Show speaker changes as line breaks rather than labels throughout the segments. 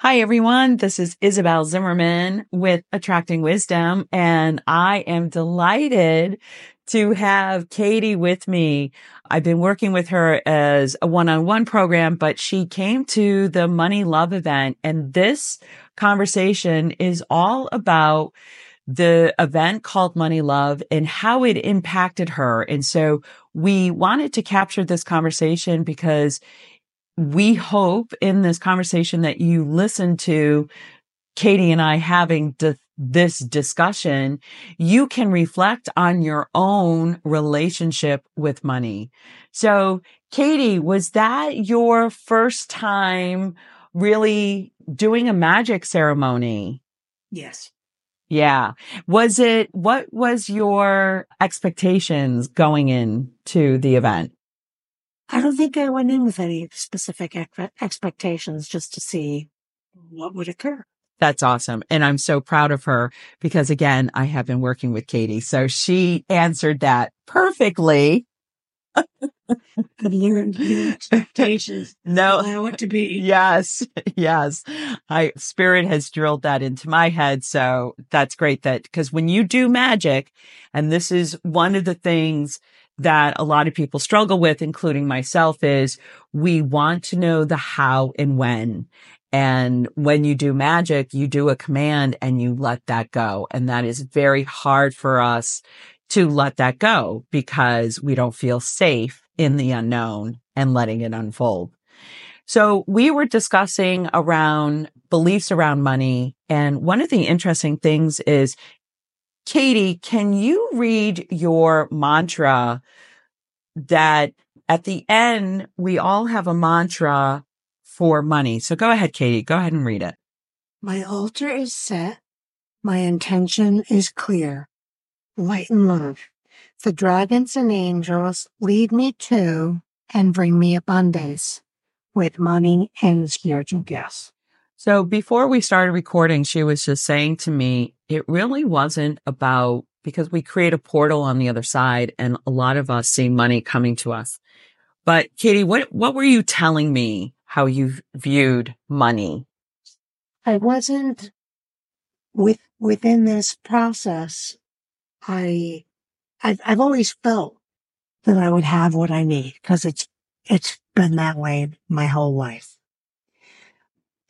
Hi, everyone. This is Isabelle Zimmerman with Attracting Wisdom, and I am delighted to have Katie with me. I've been working with her as a one-on-one program, but she came to the Money Love event, and this conversation is all about the event called Money Love and how it impacted her. And so we wanted to capture this conversation because we hope in this conversation that you listen to Katie and I having di- this discussion, you can reflect on your own relationship with money. So, Katie, was that your first time really doing a magic ceremony?
Yes.
Yeah. Was it, what was your expectations going into the event?
I don't think I went in with any specific ex- expectations just to see what would occur.
That's awesome. And I'm so proud of her because again, I have been working with Katie. So she answered that perfectly.
I've learned expectations.
No.
Allow it to be.
Yes. Yes. I, spirit has drilled that into my head. So that's great that, because when you do magic, and this is one of the things that a lot of people struggle with, including myself, is we want to know the how and when. And when you do magic, you do a command and you let that go. And that is very hard for us to let that go because we don't feel safe in the unknown and letting it unfold. So we were discussing around beliefs around money. And one of the interesting things is Katie, can you read your mantra that at the end, we all have a mantra for money. So go ahead, Katie. Go ahead and read it.
My altar is set. My intention is clear. Light and love. The dragons and angels lead me to and bring me abundance with money and spiritual gifts.
So before we started recording, she was just saying to me, it really wasn't about because we create a portal on the other side and a lot of us see money coming to us. But Katie, what, what were you telling me how you viewed money?
I wasn't with, within this process. I, I've, I've always felt that I would have what I need because it's, it's been that way my whole life.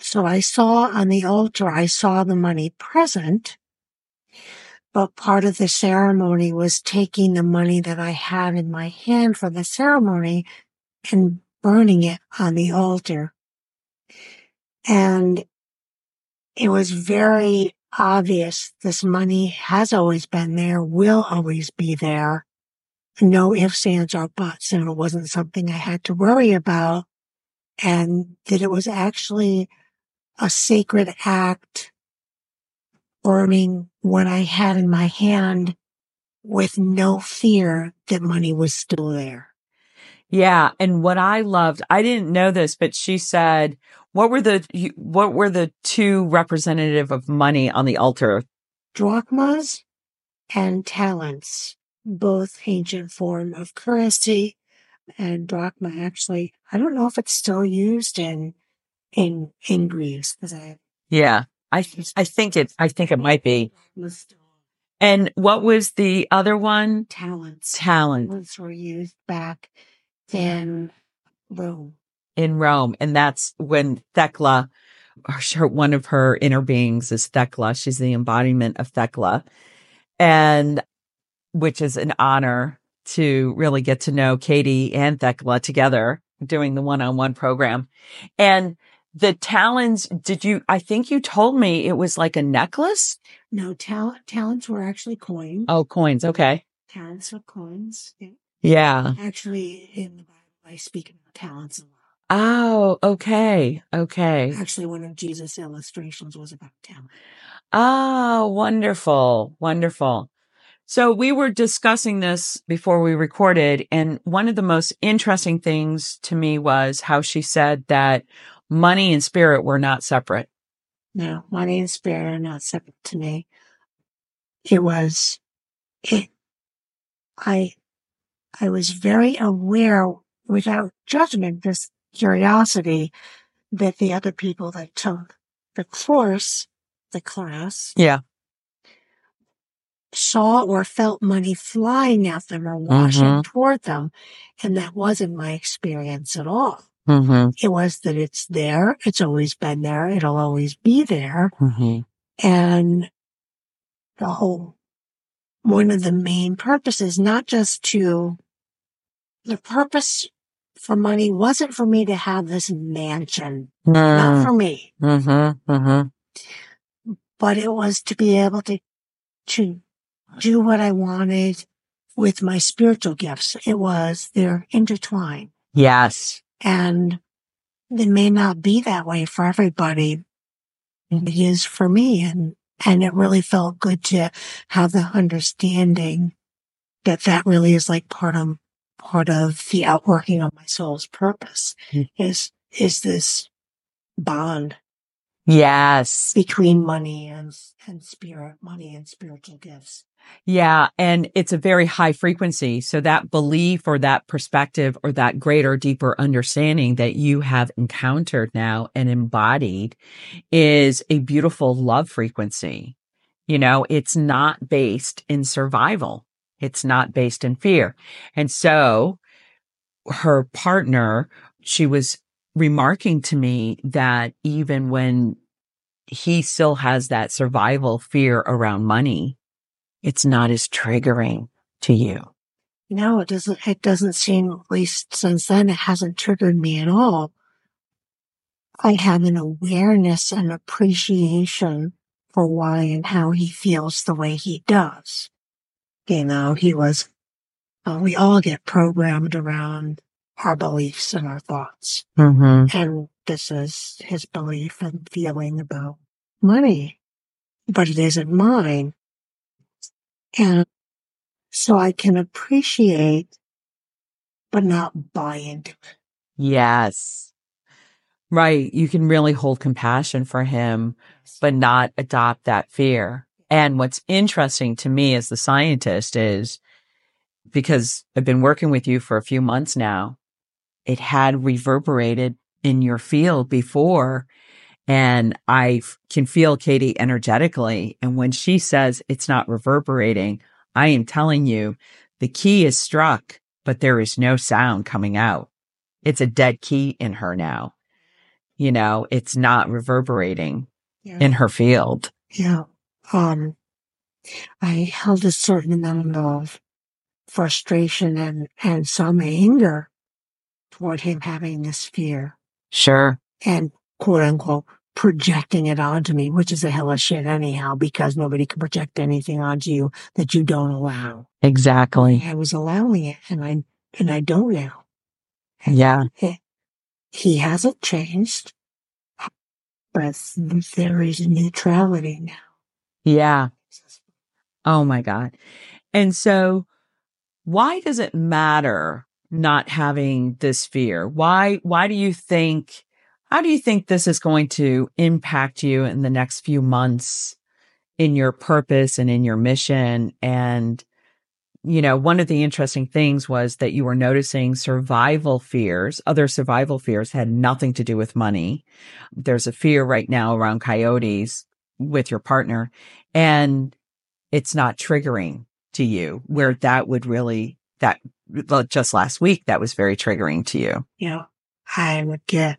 So I saw on the altar, I saw the money present, but part of the ceremony was taking the money that I had in my hand for the ceremony and burning it on the altar. And it was very obvious this money has always been there, will always be there. No ifs, ands, or buts. And it wasn't something I had to worry about. And that it was actually a sacred act burning what I had in my hand with no fear that money was still there.
Yeah. And what I loved, I didn't know this, but she said, what were the, what were the two representative of money on the altar?
Drachmas and talents, both ancient form of currency. And drachma actually, I don't know if it's still used in, in, in Greece because I,
yeah, I, I think it, I think it might be. And what was the other one?
Talents.
Talent.
Talents were used back in Rome.
In Rome. And that's when Thecla, one of her inner beings is Thecla. She's the embodiment of Thecla. And which is an honor to really get to know Katie and Thecla together doing the one on one program. And the talons, did you, I think you told me it was like a necklace?
No, tal- talents were actually coins.
Oh, coins. Okay.
Talents were coins. Yeah.
yeah.
Actually, in the Bible, I speak about talents a lot.
Oh, okay. Okay.
Actually, one of Jesus' illustrations was about talent.
Oh, ah, wonderful. Wonderful. So we were discussing this before we recorded. And one of the most interesting things to me was how she said that money and spirit were not separate.
No, money and spirit are not separate to me. It was, it, I, I was very aware without judgment, just curiosity that the other people that took the course, the class,
Yeah.
saw or felt money flying at them or washing
Mhm.
toward them. And that wasn't my experience at all.
Mm-hmm.
It was that it's there. It's always been there. It'll always be there.
Mm-hmm.
And the whole, one of the main purposes, not just to, the purpose for money wasn't for me to have this mansion, not for me,
Mm-hmm. Mm-hmm.
but it was to be able to, to do what I wanted with my spiritual gifts. It was, they're intertwined
Yes.
And it may not be that way for everybody. It is for me. And, and it really felt good to have the understanding that that really is like part of, part of the outworking of my soul's purpose
Mm.
is, is this bond
Yes.
between money and, and spirit, money and spiritual gifts.
Yeah. And it's a very high frequency. So that belief or that perspective or that greater, deeper understanding that you have encountered now and embodied is a beautiful love frequency. You know, it's not based in survival. It's not based in fear. And so her partner, she was remarking to me that even when he still has that survival fear around money, it's not as triggering to you.
No, it doesn't, it doesn't seem, at least since then, it hasn't triggered me at all. I have an awareness and appreciation for why and how he feels the way he does. You know, he was, uh, we all get programmed around our beliefs and our thoughts.
Mm-hmm.
And this is his belief and feeling about money, but it isn't mine. And so I can appreciate, but not buy into it.
Yes. Right. You can really hold compassion for him, but not adopt that fear. And what's interesting to me as the scientist is because I've been working with you for a few months now, it had reverberated in your field before. And I can feel Katie energetically. And when she says it's not reverberating, I am telling you the key is struck, but there is no sound coming out. It's a dead key in her now. You know, it's not reverberating
Yeah.
in her field.
Yeah. Um, I held a certain amount of frustration and, and some anger toward him having this fear
Sure.
and quote unquote projecting it onto me, which is a hell of shit anyhow, because nobody can project anything onto you that you don't allow.
Exactly.
I was allowing it and I, and I don't now.
Yeah.
He hasn't changed, but there is neutrality now.
Yeah. Oh my God. And so why does it matter not having this fear? Why, why do you think, how do you think this is going to impact you in the next few months in your purpose and in your mission? And, you know, one of the interesting things was that you were noticing survival fears, other survival fears had nothing to do with money. There's a fear right now around coyotes with your partner and it's not triggering to you where that would really that just last week that was very triggering to you
Yeah. I would get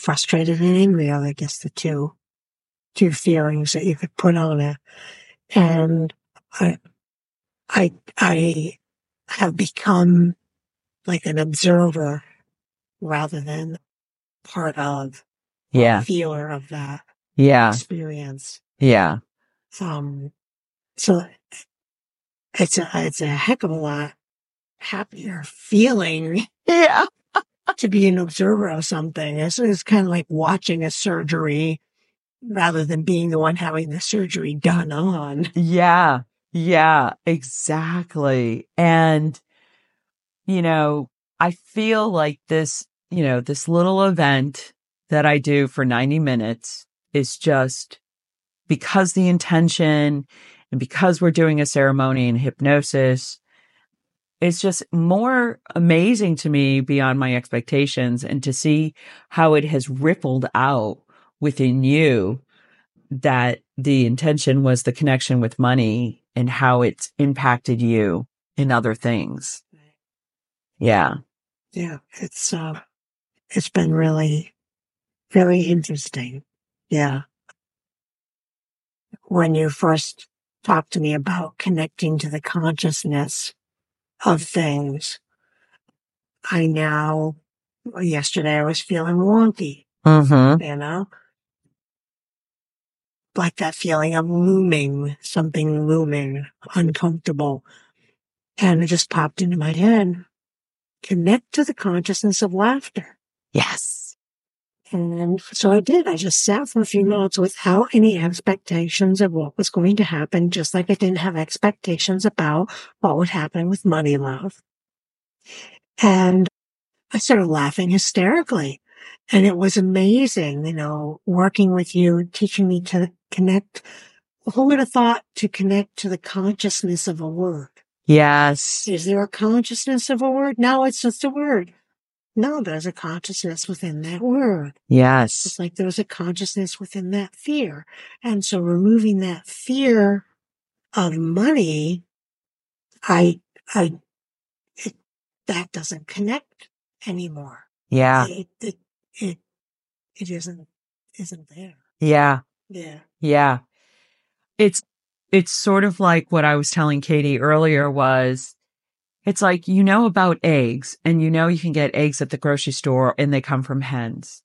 frustrated and angry. I guess the two, two feelings that you could put on it. And I, I, I have become like an observer rather than part of
yeah
feeler of that
yeah
experience.
yeah
Um, so it's a, it's a heck of a lot happier feeling
yeah
to be an observer of something. It's, it's kind of like watching a surgery rather than being the one having the surgery done on.
yeah yeah exactly and you know i feel like this you know this little event that i do for 90 minutes is just because the intention and because we're doing a ceremony and hypnosis it's just more amazing to me beyond my expectations and to see how it has rippled out within you that the intention was the connection with money and how it's impacted you in other things. Yeah.
Yeah. It's, uh, it's been really, very interesting. Yeah. When you first talked to me about connecting to the consciousness of things, I now, yesterday I was feeling wonky,
Mm-hmm.
you know, like that feeling of looming, something looming, uncomfortable. And it just popped into my head. Connect to the consciousness of laughter.
Yes.
And so I did. I just sat for a few mm-hmm. minutes without any expectations of what was going to happen, just like I didn't have expectations about what would happen with money love. And I started laughing hysterically. And it was amazing, you know, working with you, teaching me to connect. Who would have thought to connect to the consciousness of a word?
Yes.
Is there a consciousness of a word? No, it's just a word. No, there's a consciousness within that word.
Yes.
It's like there's a consciousness within that fear. And so removing that fear of money, I, I, it, that doesn't connect anymore.
Yeah.
It, it, it, it isn't, isn't there.
Yeah.
Yeah.
Yeah. It's, it's sort of like what I was telling Katie earlier was it's like, you know about eggs and you know you can get eggs at the grocery store and they come from hens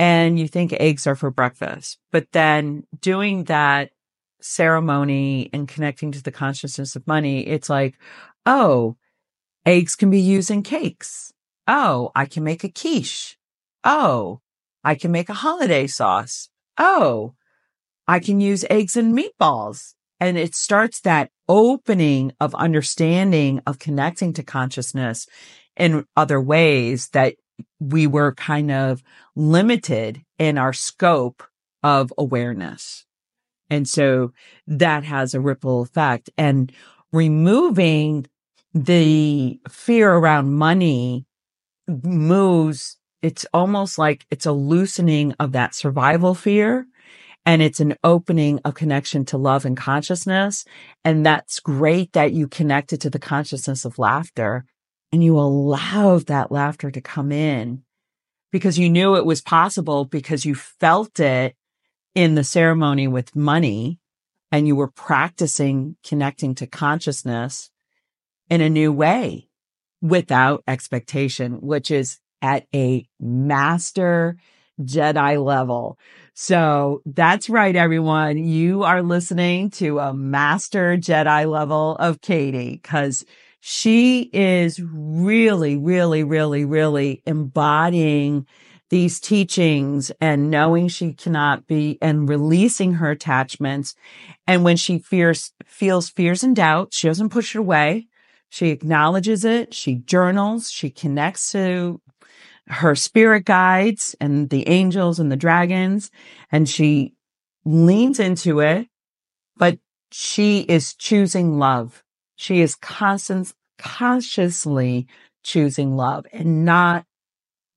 and you think eggs are for breakfast. But then doing that ceremony and connecting to the consciousness of money, it's like, oh, eggs can be used in cakes. Oh, I can make a quiche. Oh, I can make a hollandaise sauce. Oh, I can use eggs and meatballs. And it starts that opening of understanding of connecting to consciousness in other ways that we were kind of limited in our scope of awareness. And so that has a ripple effect and removing the fear around money moves. It's almost like it's a loosening of that survival fear and it's an opening of connection to love and consciousness. And that's great that you connected to the consciousness of laughter and you allowed that laughter to come in because you knew it was possible because you felt it in the ceremony with money and you were practicing connecting to consciousness in a new way without expectation, which is at a master Jedi level. So that's right, everyone. You are listening to a master Jedi level of Katie because she is really, really, really, really embodying these teachings and knowing she cannot be and releasing her attachments. And when she fears, feels fears and doubt, she doesn't push it away. She acknowledges it. She journals. She connects to her spirit guides and the angels and the dragons and she leans into it, but she is choosing love. She is constant, consciously choosing love and not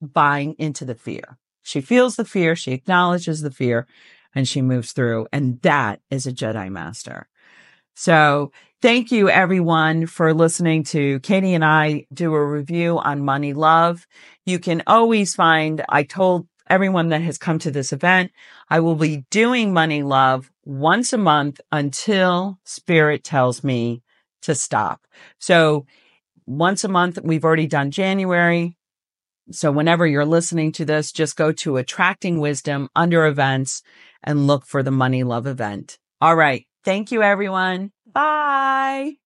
buying into the fear. She feels the fear. She acknowledges the fear and she moves through. And that is a Jedi master. So thank you everyone for listening to Katie and I do a review on money love. You can always find, I told everyone that has come to this event, I will be doing money love once a month until spirit tells me to stop. So once a month, we've already done January. So whenever you're listening to this, just go to attracting wisdom under events and look for the money love event. All right. Thank you, everyone. Bye.